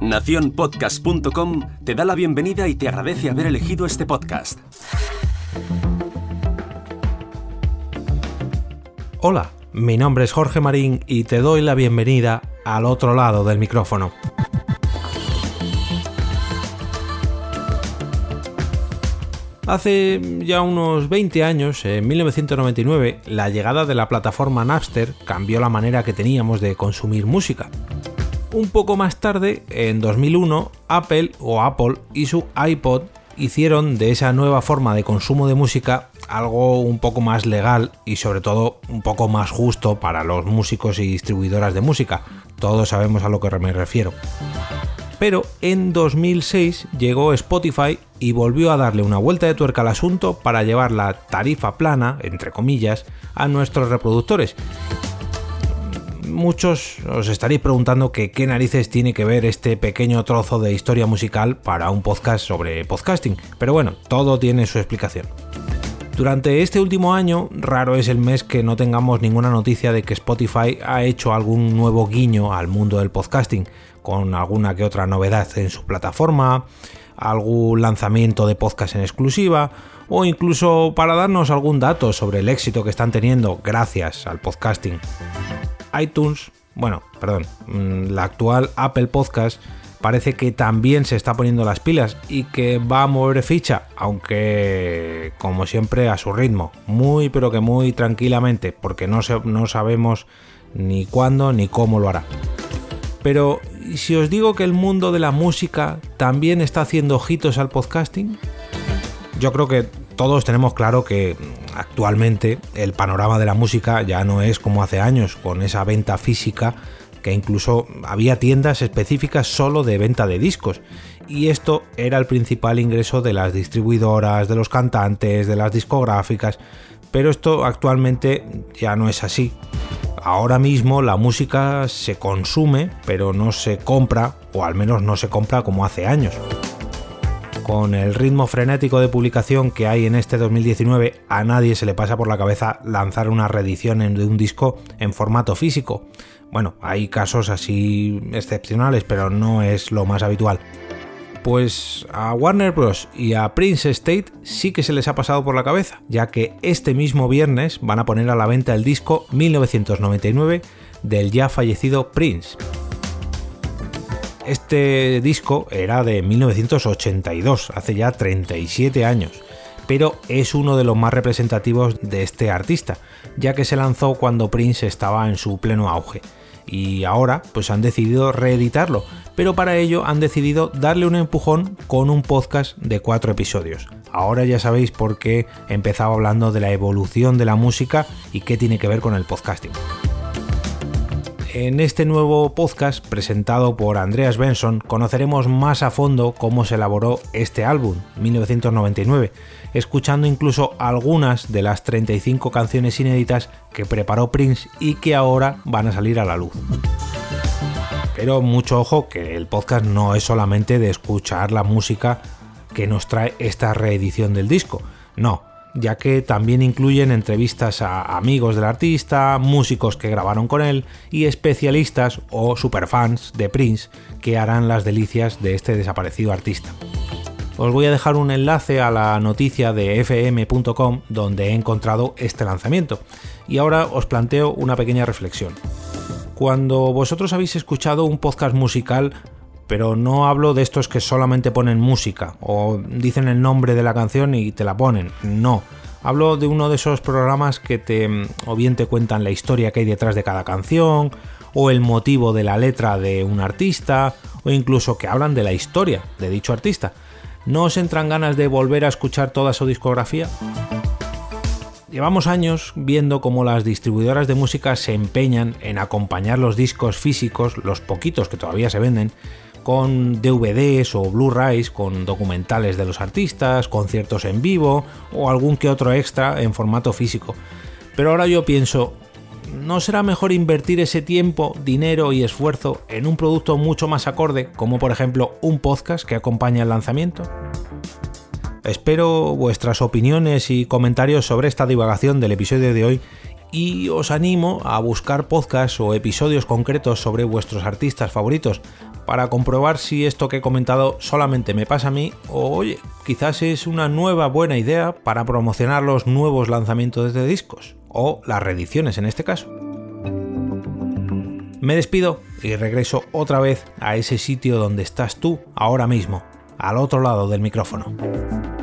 Naciónpodcast.com te da la bienvenida y te agradece haber elegido este podcast. Hola, mi nombre es Jorge Marín y te doy la bienvenida al otro lado del micrófono. Hace ya unos 20 años, en 1999, la llegada de la plataforma Napster cambió la manera que teníamos de consumir música. Un poco más tarde, en 2001, Apple o Apple y su iPod hicieron de esa nueva forma de consumo de música algo un poco más legal y sobre todo un poco más justo para los músicos y distribuidoras de música. Todos sabemos a lo que me refiero. Pero en 2006 llegó Spotify y volvió a darle una vuelta de tuerca al asunto para llevar la tarifa plana, entre comillas, a nuestros reproductores. Muchos os estaréis preguntando qué narices tiene que ver este pequeño trozo de historia musical para un podcast sobre podcasting, pero bueno, todo tiene su explicación. Durante este último año, raro es el mes que no tengamos ninguna noticia de que Spotify ha hecho algún nuevo guiño al mundo del podcasting, con alguna que otra novedad en su plataforma, algún lanzamiento de podcast en exclusiva o incluso para darnos algún dato sobre el éxito que están teniendo gracias al podcasting. iTunes, bueno, perdón, mm, la actual Apple Podcast parece que también se está poniendo las pilas y que va a mover ficha, aunque como siempre a su ritmo, muy pero que muy tranquilamente, porque no, no sabemos ni cuándo ni cómo lo hará. Pero ¿y si os digo que el mundo de la música también está haciendo ojitos al podcasting? Yo creo que todos tenemos claro que actualmente el panorama de la música ya no es como hace años, con esa venta física que incluso había tiendas específicas solo de venta de discos. Y esto era el principal ingreso de las distribuidoras, de los cantantes, de las discográficas. Pero esto actualmente ya no es así ahora mismo la música se consume, pero no se compra, o al menos no se compra como hace años. Con el ritmo frenético de publicación que hay en este 2019, a nadie se le pasa por la cabeza lanzar una reedición de un disco en formato físico. Bueno, hay casos así excepcionales, pero no es lo más habitual. Pues a Warner Bros. y a Prince State sí que se les ha pasado por la cabeza, ya que este mismo viernes van a poner a la venta el disco 1999 del ya fallecido Prince. Este disco era de 1982, hace ya 37 años, pero es uno de los más representativos de este artista, ya que se lanzó cuando Prince estaba en su pleno auge y ahora pues han decidido reeditarlo, pero para ello han decidido darle un empujón con un podcast de cuatro episodios. Ahora ya sabéis por qué empezaba hablando de la evolución de la música y qué tiene que ver con el podcasting. En este nuevo podcast presentado por Andreas Benson conoceremos más a fondo cómo se elaboró este álbum, 1999, escuchando incluso algunas de las 35 canciones inéditas que preparó Prince y que ahora van a salir a la luz. Pero mucho ojo que el podcast no es solamente de escuchar la música que nos trae esta reedición del disco, no, ya que también incluyen entrevistas a amigos del artista, músicos que grabaron con él y especialistas o superfans de Prince que harán las delicias de este desaparecido artista. Os voy a dejar un enlace a la noticia de fm.com donde he encontrado este lanzamiento y ahora os planteo una pequeña reflexión. Cuando vosotros habéis escuchado un podcast musical pero no hablo de estos que solamente ponen música o dicen el nombre de la canción y te la ponen, no. Hablo de uno de esos programas que te mm, o bien te cuentan la historia que hay detrás de cada canción, o el motivo de la letra de un artista, o incluso que hablan de la historia de dicho artista. ¿No os entran ganas de volver a escuchar toda su discografía? Llevamos años viendo cómo las distribuidoras de música se empeñan en acompañar los discos físicos, los poquitos que todavía se venden, con DVDs o Blu-rays, con documentales de los artistas, conciertos en vivo o algún que otro extra en formato físico. Pero ahora yo pienso, ¿no será mejor invertir ese tiempo, dinero y esfuerzo en un producto mucho más acorde, como por ejemplo un podcast que acompaña el lanzamiento? Espero vuestras opiniones y comentarios sobre esta divagación del episodio de hoy y os animo a buscar podcasts o episodios concretos sobre vuestros artistas favoritos para comprobar si esto que he comentado solamente me pasa a mí o oye, quizás es una nueva buena idea para promocionar los nuevos lanzamientos de discos o las reediciones en este caso. Me despido y regreso otra vez a ese sitio donde estás tú ahora mismo, al otro lado del micrófono.